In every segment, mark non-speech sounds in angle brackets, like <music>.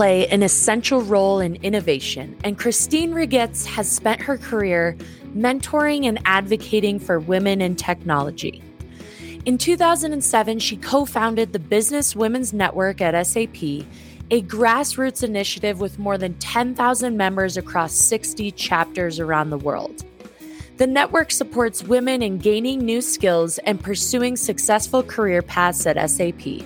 play an essential role in innovation, and Christine Regitz has spent her career mentoring and advocating for women in technology. In 2007, she co founded the Business Women's Network at SAP, a grassroots initiative with more than 10,000 members across 60 chapters around the world. The network supports women in gaining new skills and pursuing successful career paths at SAP.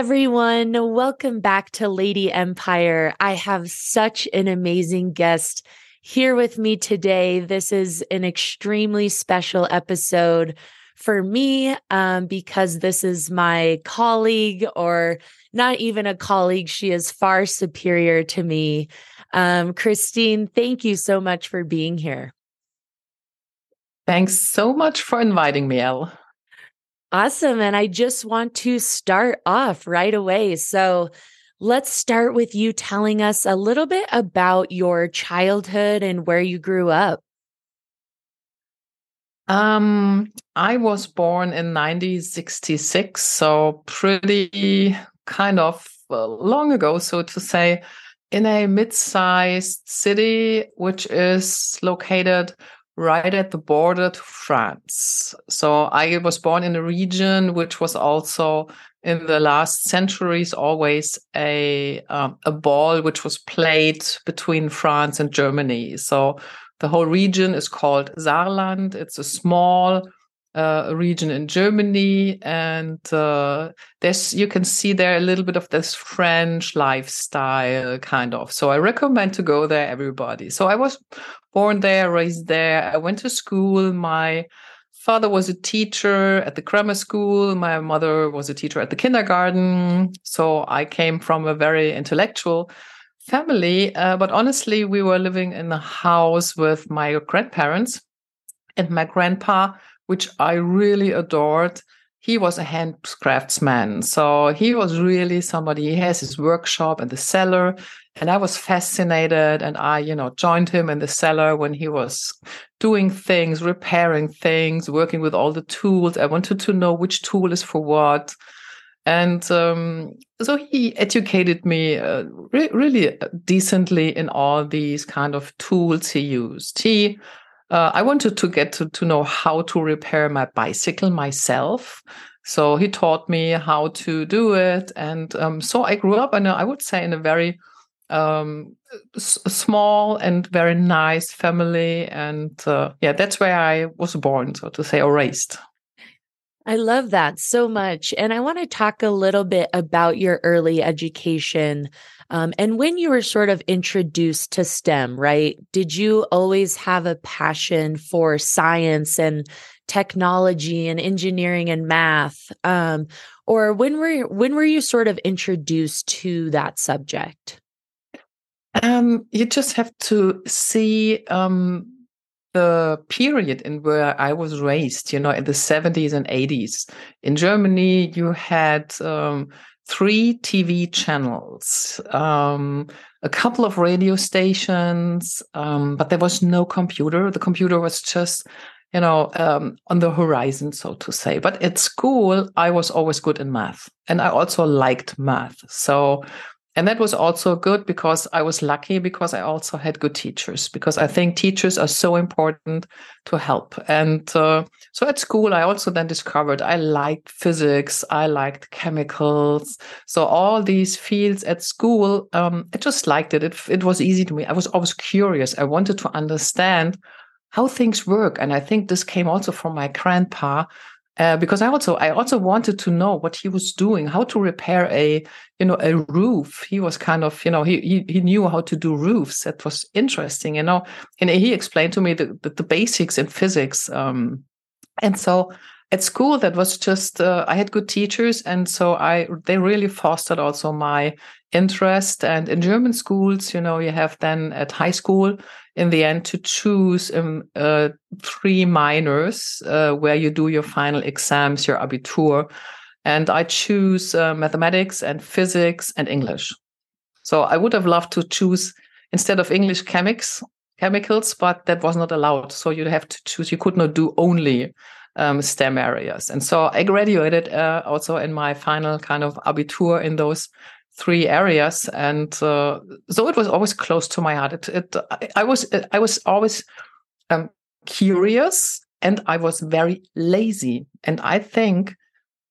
Everyone, welcome back to Lady Empire. I have such an amazing guest here with me today. This is an extremely special episode for me um, because this is my colleague, or not even a colleague. She is far superior to me. Um, Christine, thank you so much for being here. Thanks so much for inviting me, Elle. Awesome. And I just want to start off right away. So let's start with you telling us a little bit about your childhood and where you grew up. Um, I was born in 1966, so pretty kind of uh, long ago, so to say, in a mid sized city, which is located right at the border to France. So I was born in a region which was also in the last centuries always a um, a ball which was played between France and Germany. So the whole region is called Saarland. It's a small uh, region in Germany, and uh, there's you can see there a little bit of this French lifestyle kind of. So I recommend to go there, everybody. So I was born there, raised there. I went to school. My father was a teacher at the grammar school. My mother was a teacher at the kindergarten. So I came from a very intellectual family. Uh, but honestly, we were living in a house with my grandparents and my grandpa which I really adored. He was a hand craftsman. So he was really somebody, he has his workshop in the cellar. And I was fascinated. And I, you know, joined him in the cellar when he was doing things, repairing things, working with all the tools. I wanted to know which tool is for what. And um, so he educated me uh, re- really decently in all these kind of tools he used. He uh, I wanted to get to, to know how to repair my bicycle myself. So he taught me how to do it. And um, so I grew up in I would say, in a very um, s- small and very nice family. And uh, yeah, that's where I was born, so to say, or raised. I love that so much. And I want to talk a little bit about your early education. Um, and when you were sort of introduced to STEM, right? Did you always have a passion for science and technology and engineering and math? Um, or when were when were you sort of introduced to that subject? Um, you just have to see um, the period in where I was raised, you know, in the 70s and 80s. In Germany, you had um, three TV channels, um, a couple of radio stations, um, but there was no computer. The computer was just, you know, um, on the horizon, so to say. But at school, I was always good in math, and I also liked math. So and that was also good because I was lucky because I also had good teachers because I think teachers are so important to help. And uh, so at school, I also then discovered I liked physics, I liked chemicals. So all these fields at school, um, I just liked it. it. It was easy to me. I was always curious. I wanted to understand how things work. And I think this came also from my grandpa uh, because I also I also wanted to know what he was doing, how to repair a you know a roof. He was kind of you know he he, he knew how to do roofs. That was interesting, you know. And he explained to me the the, the basics in physics. Um, and so at school that was just uh, I had good teachers, and so I they really fostered also my interest. And in German schools, you know, you have then at high school in the end to choose um, uh, three minors uh, where you do your final exams, your Abitur. And I choose uh, mathematics and physics and English. So I would have loved to choose instead of English chemics. chemicals, but that was not allowed. So you have to choose. You could not do only um, STEM areas. And so I graduated uh, also in my final kind of abitur in those three areas. And uh, so it was always close to my heart. It, it I, was I was always um, curious and I was very lazy. And I think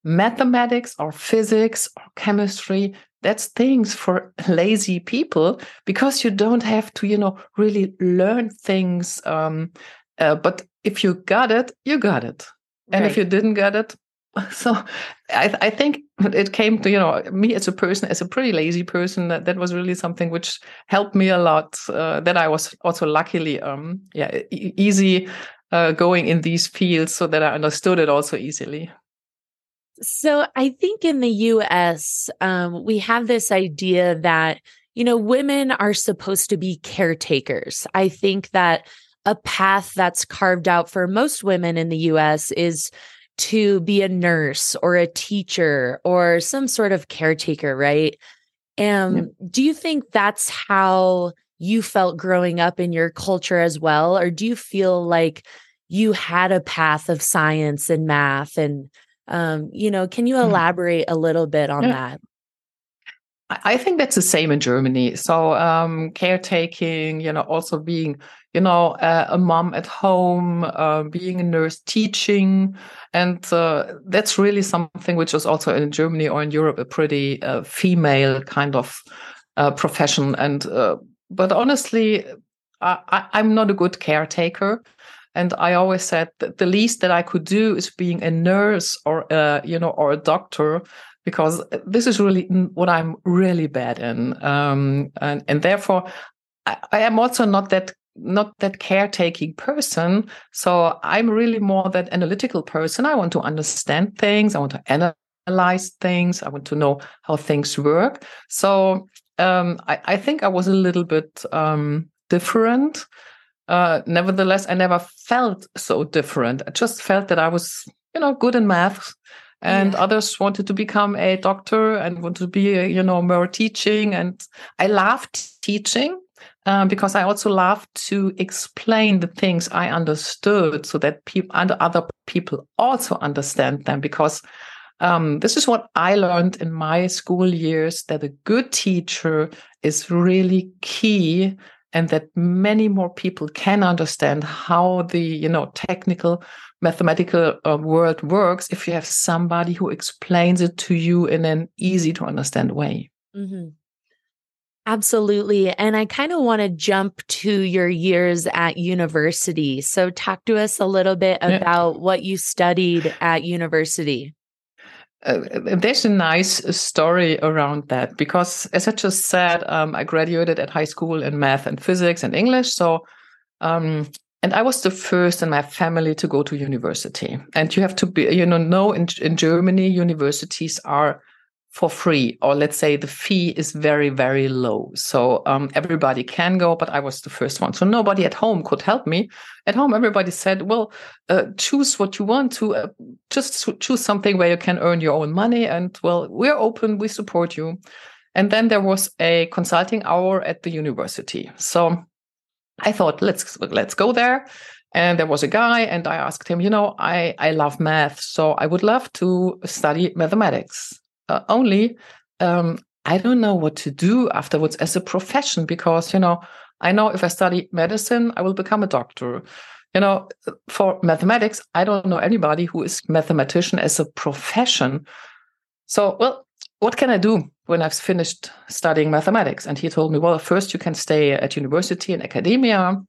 mathematics or physics or chemistry that's things for <laughs> lazy people because you don't have to you know really learn things um, uh, but if you got it you got it and right. if you didn't get it <laughs> so I, I, think it came to you know me as a person as a pretty lazy person that, that was really something which helped me a lot uh, that i was also luckily um yeah e- easy uh, going in these fields so that i understood it also easily so I think in the US, um, we have this idea that, you know, women are supposed to be caretakers. I think that a path that's carved out for most women in the US is to be a nurse or a teacher or some sort of caretaker, right? And yep. do you think that's how you felt growing up in your culture as well? Or do you feel like you had a path of science and math and um, you know, can you mm-hmm. elaborate a little bit on yeah. that? I think that's the same in Germany. So um, caretaking, you know, also being, you know, uh, a mom at home, uh, being a nurse, teaching, and uh, that's really something which is also in Germany or in Europe a pretty uh, female kind of uh, profession. And uh, but honestly, I, am not a good caretaker. And I always said that the least that I could do is being a nurse or a, you know, or a doctor, because this is really what I'm really bad in. Um, and, and therefore, I, I am also not that not that caretaking person. So I'm really more that analytical person. I want to understand things. I want to analyze things. I want to know how things work. So um, I, I, think I was a little bit um, different uh, nevertheless, I never felt so different. I just felt that I was, you know, good in maths, and yeah. others wanted to become a doctor and want to be, uh, you know, more teaching. And I loved teaching um, because I also love to explain the things I understood so that people and other people also understand them. Because um, this is what I learned in my school years that a good teacher is really key and that many more people can understand how the you know technical mathematical uh, world works if you have somebody who explains it to you in an easy to understand way mm-hmm. Absolutely. And I kind of want to jump to your years at university. So, talk to us a little bit yeah. about what you studied at university. Uh, there's a nice story around that because, as I just said, um, I graduated at high school in math and physics and English. So, um, and I was the first in my family to go to university. And you have to be, you know, know in, in Germany, universities are for free, or let's say the fee is very, very low. So um, everybody can go, but I was the first one. So nobody at home could help me. At home, everybody said, well, uh, choose what you want to, uh, just choose something where you can earn your own money. And well, we're open, we support you. And then there was a consulting hour at the university. So I thought, let's let's go there. And there was a guy, and I asked him, you know, I, I love math, so I would love to study mathematics uh, only um, I don't know what to do afterwards as a profession because, you know, I know if I study medicine, I will become a doctor. You know, for mathematics, I don't know anybody who is mathematician as a profession. So, well, what can I do when I've finished studying mathematics? And he told me, well, first you can stay at university in academia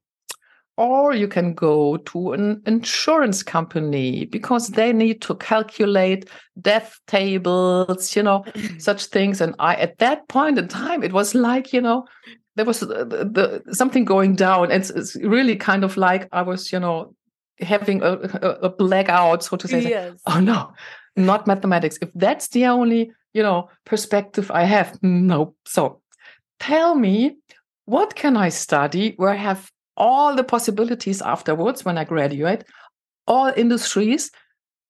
or you can go to an insurance company because they need to calculate death tables, you know, <laughs> such things. And I, at that point in time, it was like, you know, there was uh, the, the, something going down. It's, it's, really kind of like I was, you know, having a, a, a blackout, so to say. Yes. Oh no, not mathematics. If that's the only, you know, perspective I have, no. So tell me, what can I study where I have all the possibilities afterwards when I graduate, all industries.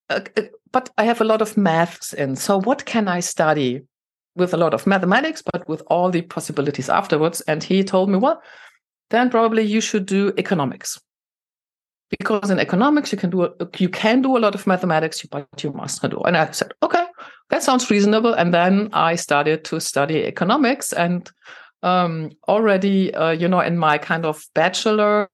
Uh, uh, but I have a lot of maths in. So, what can I study with a lot of mathematics, but with all the possibilities afterwards? And he told me, well, then probably you should do economics because in economics you can do a, you can do a lot of mathematics but you must not do and i said okay that sounds reasonable and then i started to study economics and um, already uh, you know in my kind of bachelor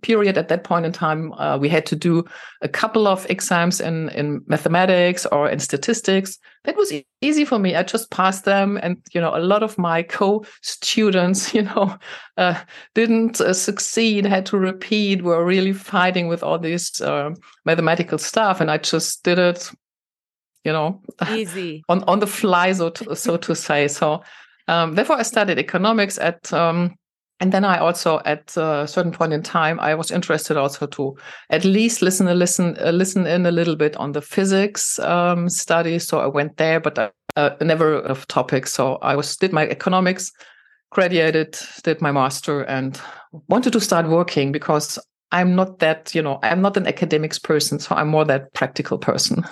period at that point in time uh, we had to do a couple of exams in in mathematics or in statistics. That was e- easy for me. I just passed them and you know a lot of my co-students <laughs> you know uh, didn't uh, succeed had to repeat were really fighting with all this uh, mathematical stuff and i just did it you know easy. <laughs> on on the fly so to, so to say. So um, therefore i studied economics at um, and then I also, at a certain point in time, I was interested also to at least listen, a listen, uh, listen in a little bit on the physics um, studies. So I went there, but I, uh, never of topics. So I was did my economics, graduated, did my master, and wanted to start working because I'm not that, you know, I'm not an academics person, so I'm more that practical person.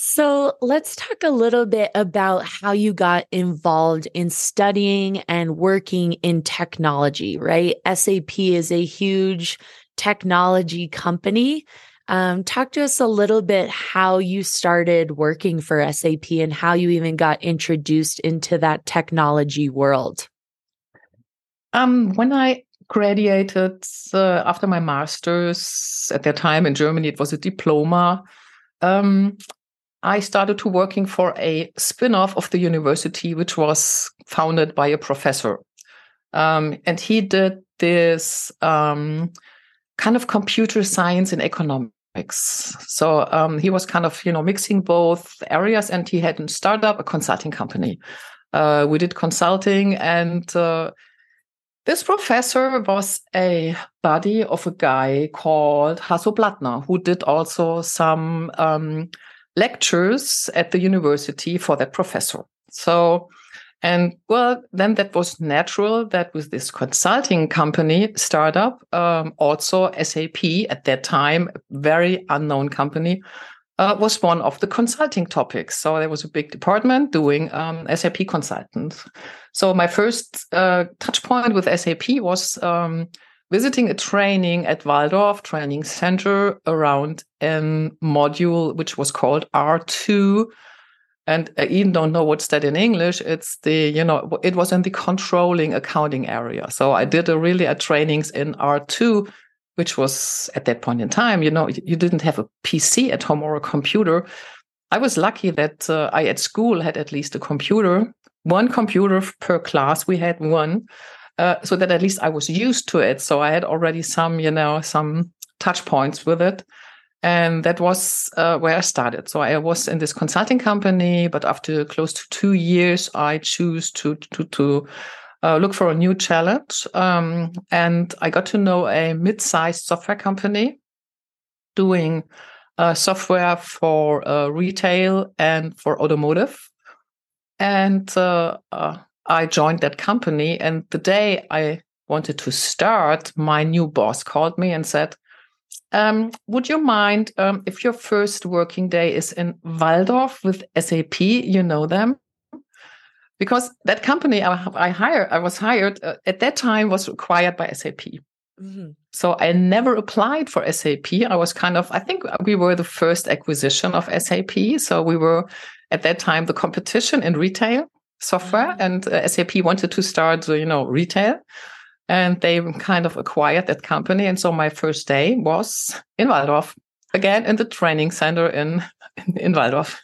So let's talk a little bit about how you got involved in studying and working in technology, right? SAP is a huge technology company. Um, talk to us a little bit how you started working for SAP and how you even got introduced into that technology world. Um, when I graduated uh, after my master's at that time in Germany, it was a diploma. Um, I started to working for a spin-off of the university, which was founded by a professor. Um, and he did this um, kind of computer science and economics. So um, he was kind of, you know, mixing both areas and he had a startup, a consulting company. Uh, we did consulting and uh, this professor was a buddy of a guy called Hasso Plattner, who did also some um, lectures at the university for that professor. So, and well, then that was natural that with this consulting company startup, um, also SAP at that time, very unknown company, uh, was one of the consulting topics. So there was a big department doing um, SAP consultants. So my first uh, touch point with SAP was um, visiting a training at Walldorf Training Center around a module which was called R2. And I even don't know what's that in English. It's the, you know, it was in the controlling accounting area. So I did a really a trainings in R2, which was at that point in time, you know, you didn't have a PC at home or a computer. I was lucky that uh, I at school had at least a computer, one computer per class. We had one. Uh, so that at least I was used to it. So I had already some, you know, some touch points with it. And that was uh, where I started. So I was in this consulting company, but after close to two years, I choose to to to uh, look for a new challenge. Um, and I got to know a mid-sized software company doing uh, software for uh, retail and for automotive. And uh, uh, I joined that company. And the day I wanted to start, my new boss called me and said, um, would you mind um, if your first working day is in Walldorf with SAP? You know them? Because that company I, I hired, I was hired uh, at that time was acquired by SAP. Mm-hmm. So I never applied for SAP. I was kind of, I think we were the first acquisition of SAP. So we were at that time the competition in retail software and uh, SAP wanted to start, uh, you know, retail and they kind of acquired that company. And so my first day was in Walldorf, again in the training center in, in Walldorf.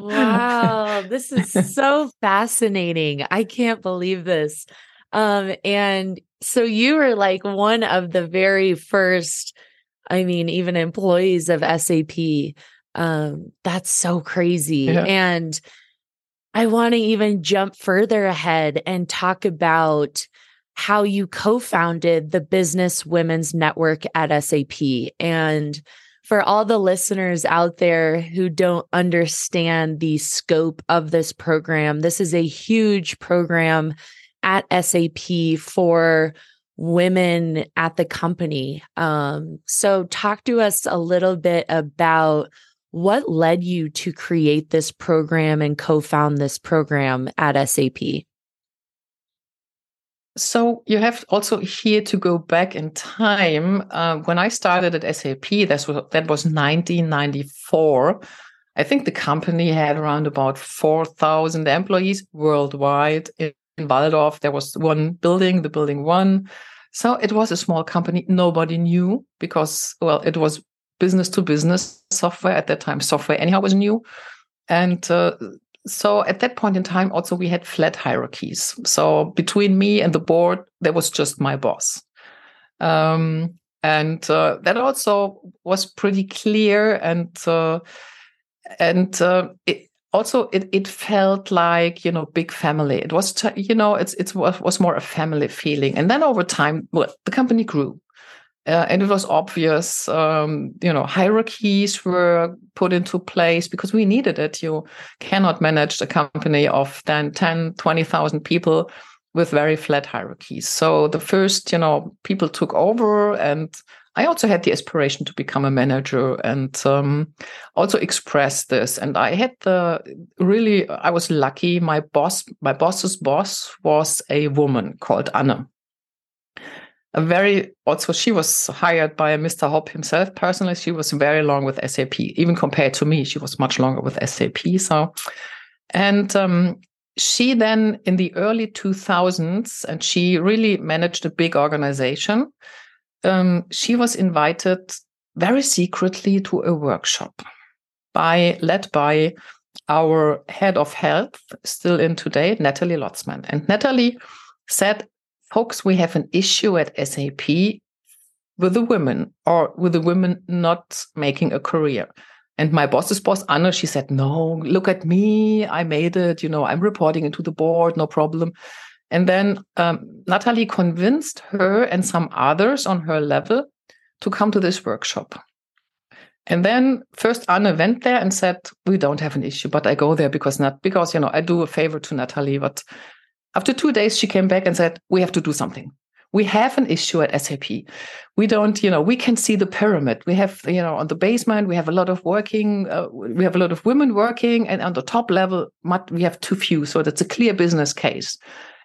wow, <laughs> this is so fascinating. I can't believe this. Um, and so you were like one of the very first, I mean, even employees of SAP. Um, that's so crazy. Yeah. And I want to even jump further ahead and talk about how you co founded the Business Women's Network at SAP. And for all the listeners out there who don't understand the scope of this program, this is a huge program at SAP for women at the company. Um, so, talk to us a little bit about what led you to create this program and co found this program at SAP? so you have also here to go back in time. Uh, when I started at SAP, that was that was 1994. I think the company had around about 4,000 employees worldwide. In, Walldorf, there was one building, the building one. So it was a small company. Nobody knew because, well, it was business to business software at that time. Software anyhow was new. And uh, so at that point in time, also we had flat hierarchies. So between me and the board, there was just my boss. Um, and uh, that also was pretty clear and uh, and uh, it, also it, it felt like you know big family it was you know it's it was more a family feeling and then over time well, the company grew uh, and it was obvious, um, you know, hierarchies were put into place because we needed it. You cannot manage a company of then 10, 20,000 people with very flat hierarchies. So the first, you know, people took over and I also had the aspiration to become a manager and um, also express this. And I had the really, I was lucky. My boss, my boss's boss was a woman called Anna a very also she was hired by Mr. Hopp himself personally. She was very long with SAP, even compared to me. She was much longer with SAP. So, and um, she then in the early 2000s, and she really managed a big organization. Um, she was invited very secretly to a workshop by led by our head of health, still in today, Natalie Lotzmann. And Natalie said folks, we have an issue at SAP with the women or with the women not making a career. And my boss's boss, Anna, she said, No, look at me. I made it. You know, I'm reporting into the board, no problem. And then um, Natalie convinced her and some others on her level to come to this workshop. And then first Anna went there and said, "We don't have an issue, but I go there because not because you know I do a favor to Natalie, but after two days, she came back and said, We have to do something. We have an issue at SAP. We don't, you know, we can see the pyramid. We have, you know, on the basement, we have a lot of working, uh, we have a lot of women working, and on the top level, we have too few. So that's a clear business case.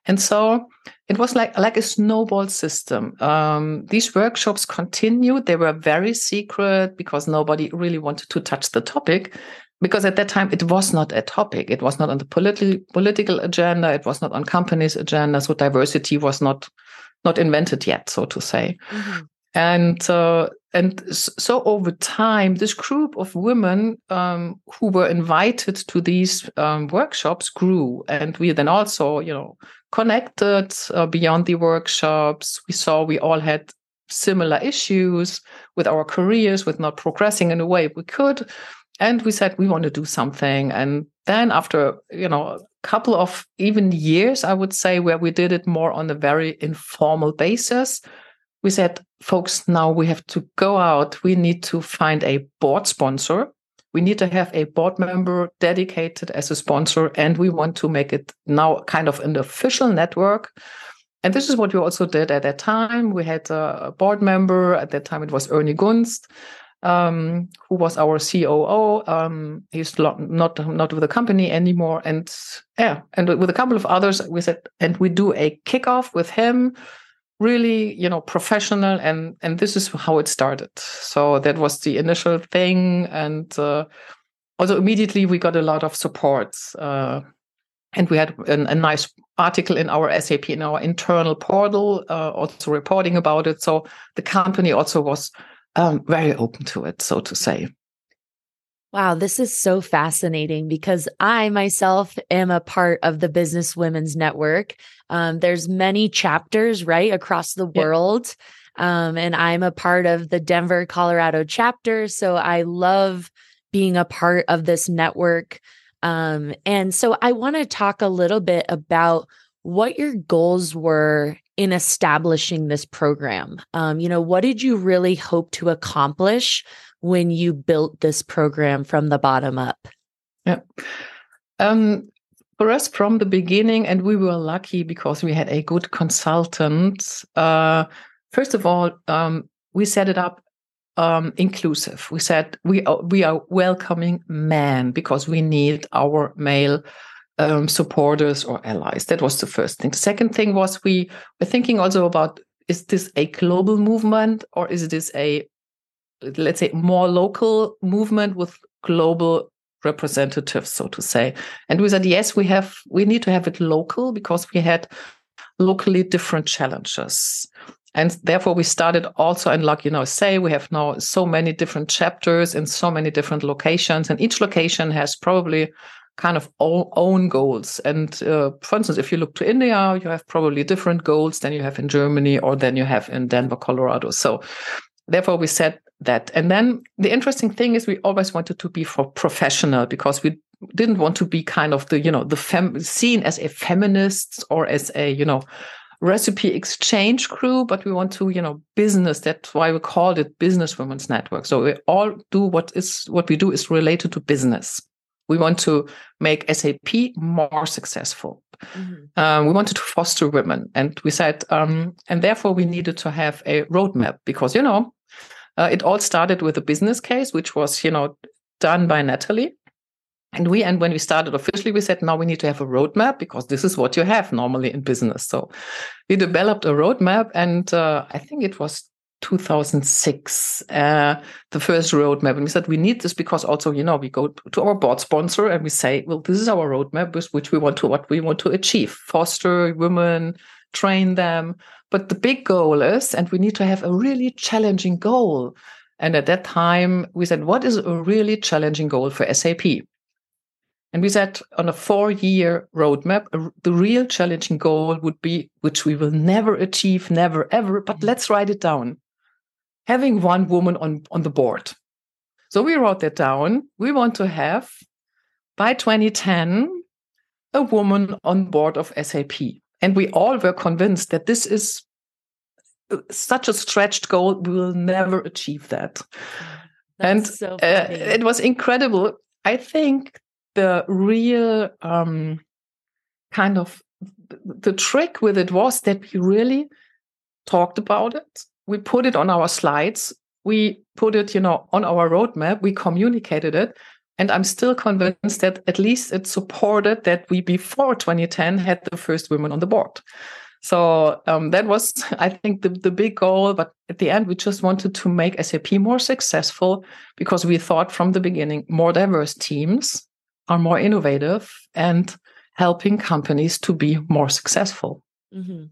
And so it was like like a snowball system. Um, these workshops continued. They were very secret because nobody really wanted to touch the topic because at that time it was not a topic. It was not on the political political agenda. It was not on companies agenda. So diversity was not not invented yet so to say. Mm-hmm. and uh, and so over time this group of women um, who were invited to these um, workshops grew. And we then also you know connected uh, beyond the workshops. We saw we all had similar issues with our careers with not progressing in a way we could and we said we want to do something. And then after you know a couple of even years i would say where we did it more on a very informal basis we said folks now we have to go out. We need to find a board sponsor. We need to have a board member dedicated as a sponsor and we want to make it now kind of an official network. And this is what we also did at that time. We had a board member. At that time it was Erwin Gunst um, who was our COO. Um, he's not not with the company anymore, and yeah, and with a couple of others, we said, and we do a kickoff with him, really, you know, professional, and and this is how it started. So that was the initial thing, and uh, also immediately we got a lot of support, uh, and we had an, a nice article in our SAP in our internal portal, uh, also reporting about it. So the company also was um, very open to it, so to say. Wow, this is so fascinating because I myself am a part of the Business Women's Network. Um, there's many chapters right across the world, um, and I'm a part of the Denver, Colorado chapter. So I love being a part of this network. Um, and so I want to talk a little bit about what your goals were in establishing this program? Um, you know, what did you really hope to accomplish when you built this program from the bottom up? Yeah. Um, for us from the beginning, and we were lucky because we had a good consultant. Uh, first of all, um, we set it up um, inclusive. We said we are, we are welcoming men because we need our male um, supporters or allies. That was the first thing. The second thing was we were thinking also about is this a global movement or is this a let's say more local movement with global representatives so to say and we said yes we have we need to have it local because we had locally different challenges and therefore we started also and like you know say we have now so many different chapters in so many different locations and each location has probably kind of own goals. And uh, for instance, if you look to India, you have probably different goals than you have in Germany or than you have in Denver, Colorado. So therefore we said that. And then the interesting thing is we always wanted to be for professional because we didn't want to be kind of the, you know, the fem seen as a feminist or as a, you know, recipe exchange crew, but we want to, you know, business. That's why we called it Business Women's Network. So we all do what is what we do is related to business. We want to make SAP more successful. Mm-hmm. Um, we wanted to foster women, and we said, um, and therefore we needed to have a roadmap because you know, uh, it all started with a business case, which was you know done by Natalie. And we, and when we started officially, we said, now we need to have a roadmap because this is what you have normally in business. So we developed a roadmap, and uh, I think it was 2006, uh, the first roadmap. And we said, we need this because also, you know, we go to our board sponsor and we say, well, this is our roadmap with which we want to, what we want to achieve, foster women, train them. But the big goal is, and we need to have a really challenging goal. And at that time, we said, what is a really challenging goal for SAP? And we said on a four year roadmap, the real challenging goal would be, which we will never achieve, never ever, but mm-hmm. let's write it down having one woman on, on the board. So we wrote that down. We want to have by 2010 a woman on board of SAP. And we all were convinced that this is uh, such a stretched goal, we will never achieve that. That's and so uh, it was incredible. I think the real um, kind of the trick with it was that we really talked about it we put it on our slides we put it you know on our roadmap we communicated it and i'm still convinced that at least it supported that we before 2010 had the first women on the board so um, that was <laughs> i think the, the big goal but at the end we just wanted to make sap more successful because we thought from the beginning more diverse teams are more innovative and helping companies to be more successful mm-hmm.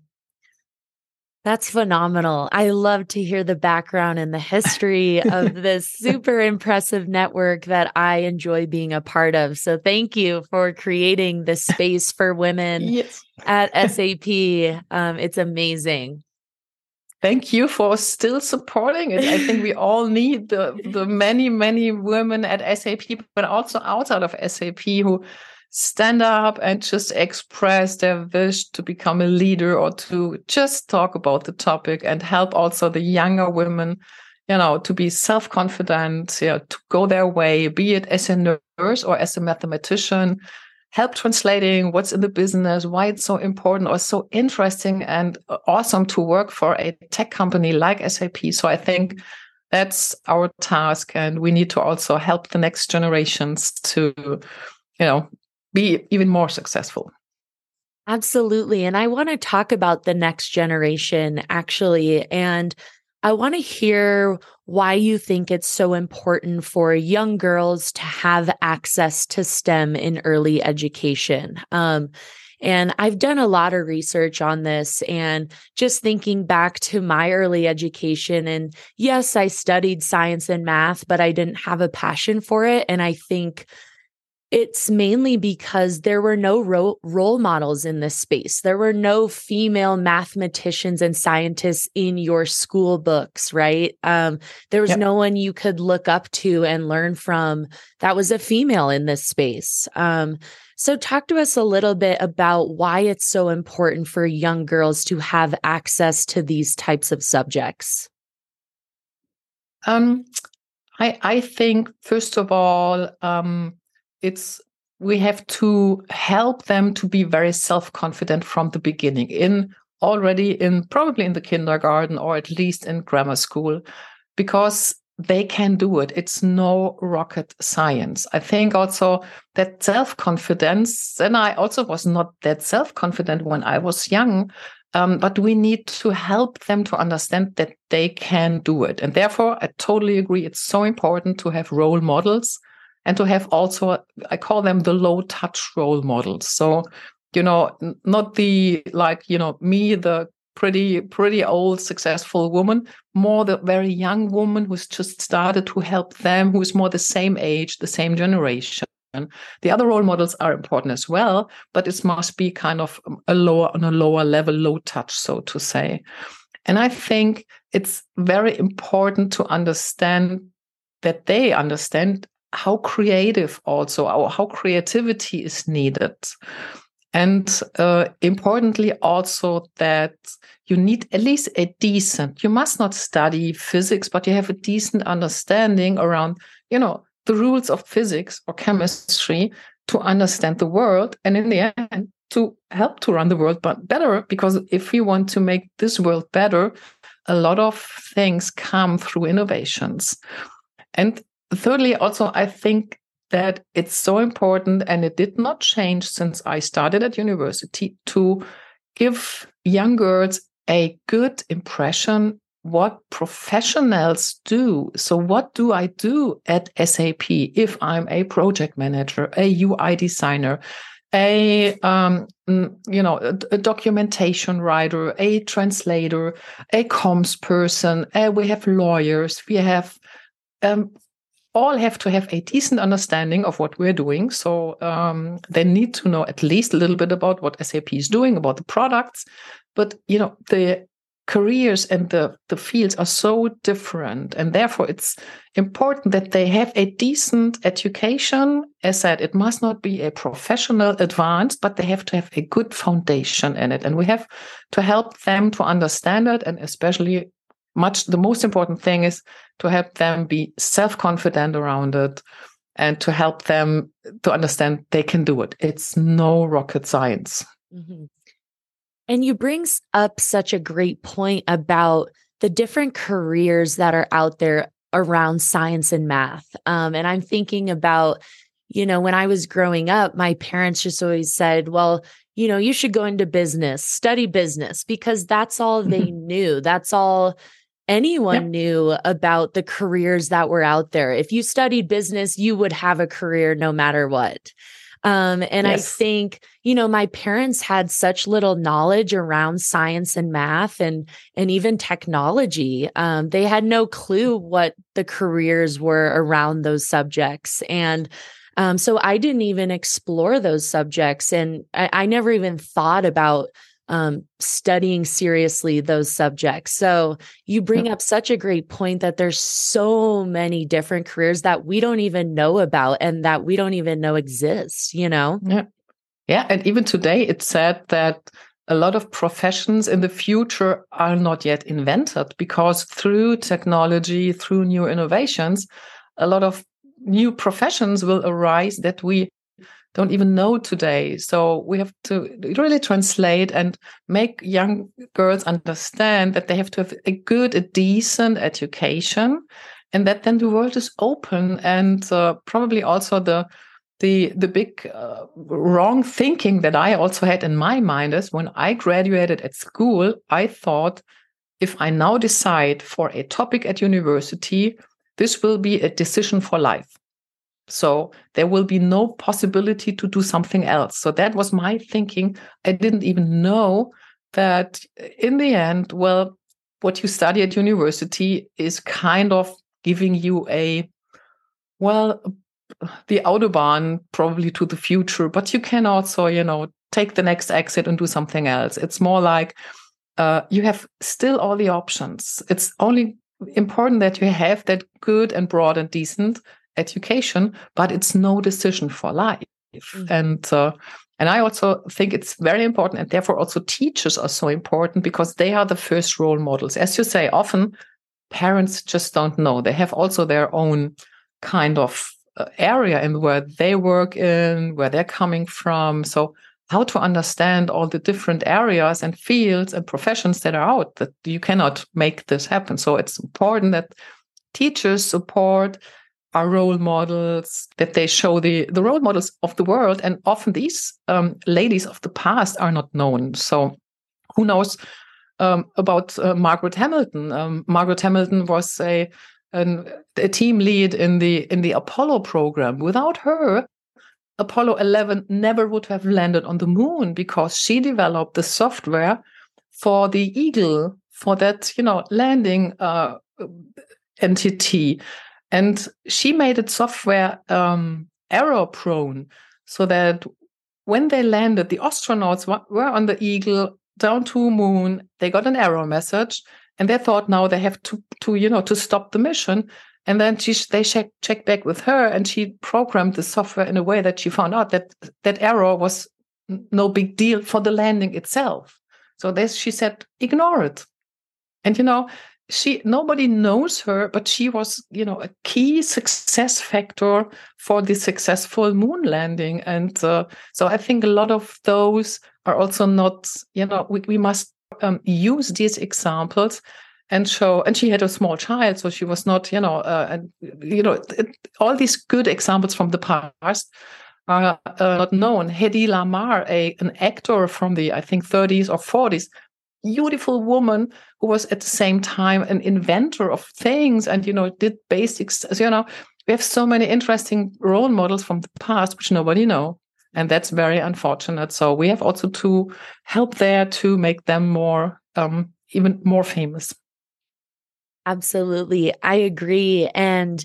That's phenomenal. I love to hear the background and the history of <laughs> this super impressive network that I enjoy being a part of. So thank you for creating this space for women yes. at <laughs> SAP. Um, it's amazing. Thank you for still supporting it. I think we <laughs> all need the the many many women at SAP, but also outside of SAP who stand up and just express their wish to become a leader or to just talk about the topic and help also the younger women you know to be self-confident yeah, to go their way be it as a nurse or as a mathematician help translating what's in the business why it's so important or so interesting and awesome to work for a tech company like sap so i think that's our task and we need to also help the next generations to you know be even more successful. Absolutely. And I want to talk about the next generation actually. And I want to hear why you think it's so important for young girls to have access to STEM in early education. Um, and I've done a lot of research on this and just thinking back to my early education. And yes, I studied science and math, but I didn't have a passion for it. And I think it's mainly because there were no ro- role models in this space. There were no female mathematicians and scientists in your school books, right? Um, there was yep. no one you could look up to and learn from that was a female in this space. Um, so, talk to us a little bit about why it's so important for young girls to have access to these types of subjects. Um, I, I think, first of all, um, it's we have to help them to be very self-confident from the beginning in already in probably in the kindergarten or at least in grammar school because they can do it. It's no rocket science. I think also that self confidence, and I also was not that self confident when I was young. Um, but we need to help them to understand that they can do it. And therefore, I totally agree. It's so important to have role models and to have also, I call them the low touch role models. So, you know, not the like, you know, me, the pretty pretty old successful woman more the very young woman who's just started to help them who's more the same age the same generation the other role models are important as well but it must be kind of um, a lower on a lower level low touch so to say and i think it's very important to understand that they understand how creative also how creativity is needed and uh, importantly, also that you need at least a decent, you must not study physics, but you have a decent understanding around, you know, the rules of physics or chemistry to understand the world. And in the end, to help to run the world but better. Because if we want to make this world better, a lot of things come through innovations. And thirdly, also, I think that it's so important and it did not change since I started at university to give young girls a good impression what professionals do. So what do I do at SAP if I'm a project manager, a UI designer, a um, you know a, a, documentation writer, a translator, a comms person. Uh, we have lawyers. We have um, all have to have a decent understanding of what we're doing. So um, they need to know at least a little bit about what SAP is doing, about the products. But you know, the careers and the, the fields are so different. And therefore it's important that they have a decent education. As said, it must not be a professional advanced, but they have to have a good foundation in it. And we have to help them to understand it and especially much the most important thing is to help them be self-confident around it and to help them to understand they can do it it's no rocket science mm-hmm. and you brings up such a great point about the different careers that are out there around science and math um, and i'm thinking about you know when i was growing up my parents just always said well you know you should go into business study business because that's all they mm-hmm. knew that's all anyone yep. knew about the careers that were out there. If you studied business, you would have a career no matter what. Um, and yes. I think, you know, my parents had such little knowledge around science and math and and even technology. Um, they had no clue what the careers were around those subjects. And um, so I didn't even explore those subjects. And I, I never even thought about um, studying seriously those subjects. So you bring up such a great point that there's so many different careers that we don't even know about and that we don't even know exist, you know? Yeah. Yeah. And even today, it's said that a lot of professions in the future are not yet invented because through technology, through new innovations, a lot of new professions will arise that we don't even know today. So we have to really translate and make young girls understand that they have to have a good, a decent education, and that then the world is open. And uh, probably also the the the big uh, wrong thinking that I also had in my mind is when I graduated at school, I thought if I now decide for a topic at university, this will be a decision for life. So there will be no possibility to do something else. So that was my thinking. I didn't even know that in the end, well, what you study at university is kind of giving you a, well, the Autobahn probably to the future, but you can also, you know, take the next exit and do something else. It's more like uh, you have still all the options. It's only important that you have that good and broad and decent education, but it's no decision for life. Mm-hmm. And uh, and I also think it's very important, and therefore also teachers are so important because they are the first role models. As you say, often parents just don't know. They have also their own kind of uh, area and where they work in, where they're coming from. So how to understand all the different areas and fields and professions that are out that you cannot make this happen. So it's important that teachers support our role models, that they show the, the role models of the world. And often these um, ladies of the past are not known. So who knows um, about uh, Margaret Hamilton? Um, Margaret Hamilton was a, an, a team lead in the in the Apollo program. Without her, Apollo 11 never would have landed on the moon because she developed the software for the Eagle for that you know landing uh, entity, and she made it software um, error prone so that when they landed, the astronauts were on the Eagle down to moon. They got an error message, and they thought now they have to to you know to stop the mission. And then she they check, checked back with her, and she programmed the software in a way that she found out that that error was no big deal for the landing itself. So this, she said, ignore it. And you know, she nobody knows her, but she was, you know, a key success factor for the successful moon landing. And uh, so I think a lot of those are also not, you know, we, we must um, use these examples and show and she had a small child so she was not you know uh, and you know it, all these good examples from the past are uh, not known hedy lamarr a an actor from the i think 30s or 40s beautiful woman who was at the same time an inventor of things and you know did basics you know we have so many interesting role models from the past which nobody know and that's very unfortunate so we have also to help there to make them more um, even more famous Absolutely. I agree. And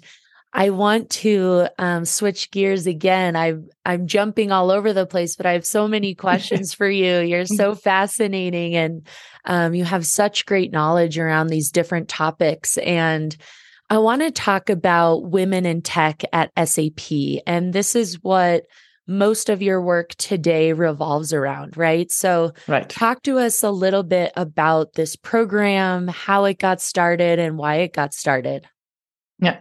I want to um, switch gears again. I I'm jumping all over the place, but I have so many <laughs> questions for you. You're so <laughs> fascinating, and um, you have such great knowledge around these different topics. And I want to talk about women in tech at SAP, and this is what most of your work today revolves around, right? So, right. talk to us a little bit about this program, how it got started, and why it got started. Yeah.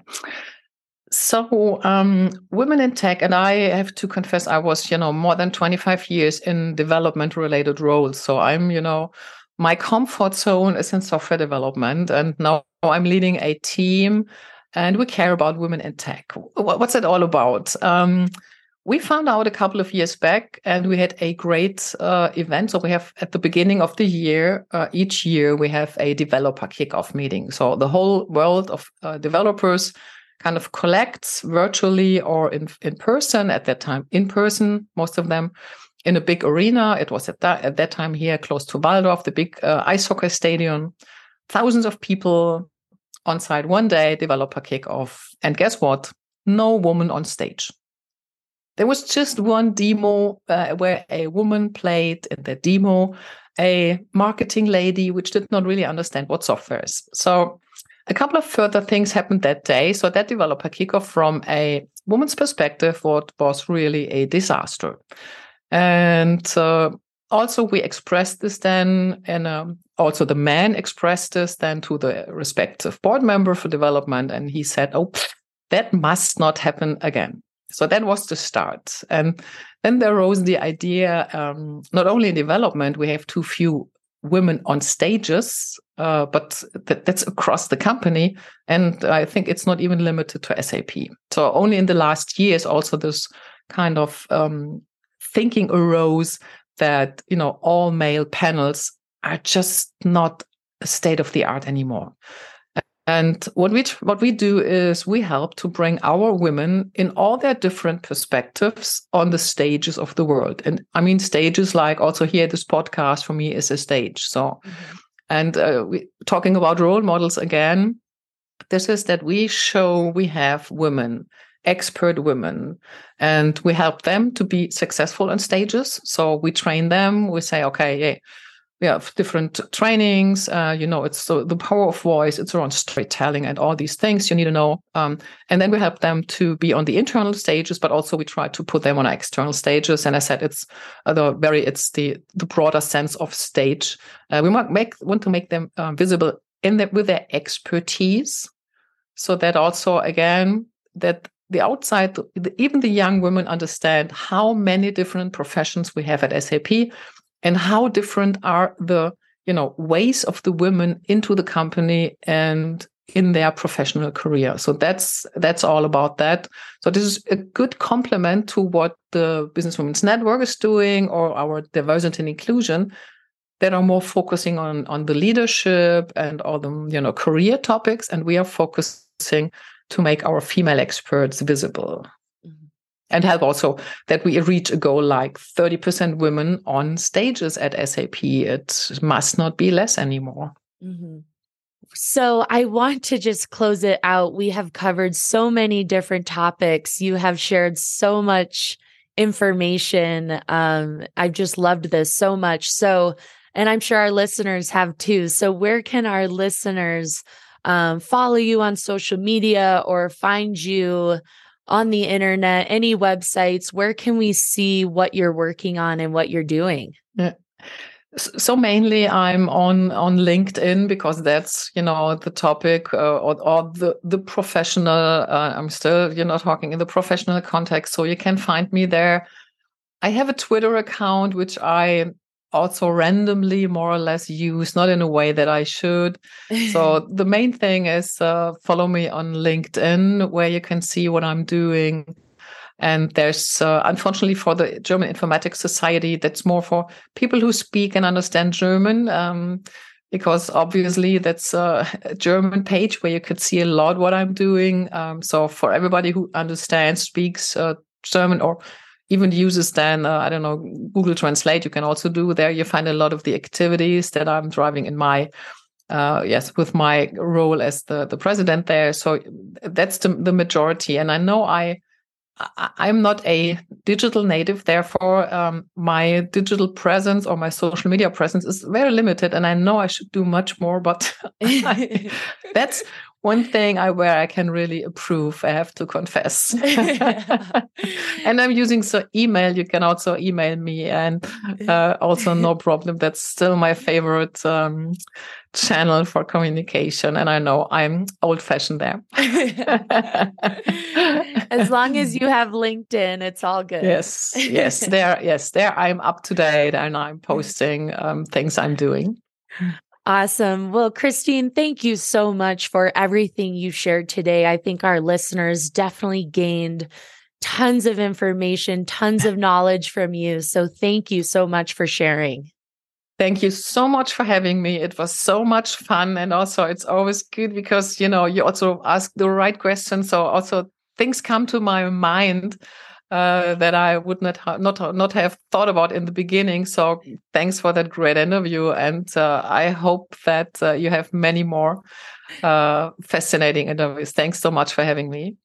So, um, women in tech, and I have to confess, I was, you know, more than 25 years in development related roles. So, I'm, you know, my comfort zone is in software development. And now I'm leading a team and we care about women in tech. What's it all about? Um, we found out a couple of years back and we had a great uh, event so we have at the beginning of the year uh, each year we have a developer kickoff meeting so the whole world of uh, developers kind of collects virtually or in, in person at that time in person most of them in a big arena. It was at that, at that time here close to Walldorf the big uh, ice hockey stadium. Thousands of people on site one day developer kickoff and guess what? No woman on stage. There was just one demo uh, where a woman played in the demo a marketing lady which did not really understand what software is. So a couple of further things happened that day. So that developer kickoff from a woman's perspective what was really a disaster. And uh, also we expressed this then and um, also the man expressed this then to the respective board member for development and he said oh that must not happen again so that was the start. And then there arose the idea um, not only in development, we have too few women on stages, uh, but th- that's across the company. And I think it's not even limited to SAP. So only in the last years, also this kind of um, thinking arose that, you know, all male panels are just not state of the art anymore. And what we what we do is we help to bring our women in all their different perspectives on the stages of the world. And I mean stages like also here this podcast for me is a stage. So, mm-hmm. And uh, we talking about role models again. This is that we show we have women expert women and we help them to be successful on stages so we train them we say okay yeah we have different trainings. Uh, you know, it's so the power of voice. It's around storytelling and all these things you need to know. Um, and then we help them to be on the internal stages, but also we try to put them on external stages. And I said it's the very it's the the broader sense of stage. Uh, we want make want to make them uh, visible in the, with their expertise, so that also again that the outside, even the young women understand how many different professions we have at SAP and how different are the you know ways of the women into the company and in their professional career. So that's that's all about that. So this is a good complement to what the Business Women's Network is doing or our diversity and inclusion that are more focusing on on the leadership and all the you know career topics and we are focusing to make our female experts visible. And help also that we reach a goal like 30% women on stages at SAP it must not be less anymore mm-hmm. So, I want to just close it out. We have covered so many different topics. You have shared so much information. Um, I've just loved this so much. So, and I'm sure our listeners have too. So, where can our listeners um, follow you on social media or find you on the internet? Any websites? Where can we see what you're working on and what you're doing? Yeah. So mainly I'm on on LinkedIn because that's you know the topic uh, or, or the the professional. Uh, I'm still you know talking in the professional context, so you can find me there. I have a Twitter account which I also randomly more or less use, not in a way that I should. so <laughs> the main thing is uh, follow me on LinkedIn, where you can see what I'm doing. And there's, uh, unfortunately, for the German Informatics Society, that's more for people who speak and understand German. Um, because obviously that's <laughs> a German page where you could see a lot what I'm doing. Um, so for everybody who understands, speaks uh, German, or even uses then uh, i don't know google translate you can also do there. You find a lot of the activities that i'm driving in my uh, yes with my role as the the president there. So that's the, the majority. And i know i I'm not a digital native, therefore, um, my digital presence or my social media presence is very limited. And I know I should do much more, but <laughs> I, <laughs> that's one thing I where I can really approve. I have to confess. <laughs> <laughs> and I'm using so email. You can also email me, and uh, also no <laughs> problem. That's still my favorite um, channel for communication. And I know I'm old fashioned there. as long as you have LinkedIn, it's all good. Yes, yes, there, yes, there. I'm up to date, and I'm posting um, things I'm doing. Awesome. Well, Christine, thank you so much for everything you shared today. I think our listeners definitely gained tons of information, tons of knowledge from you. So thank you so much for sharing. Thank you so much for having me. It was so much fun. And also, it's always good because, you know, you also ask the right questions. So, also, things come to my mind uh, that I would not ha- not not have thought about in the beginning. So thanks for that great interview, and uh, I hope that uh, you have many more uh, fascinating interviews. Thanks so much for having me.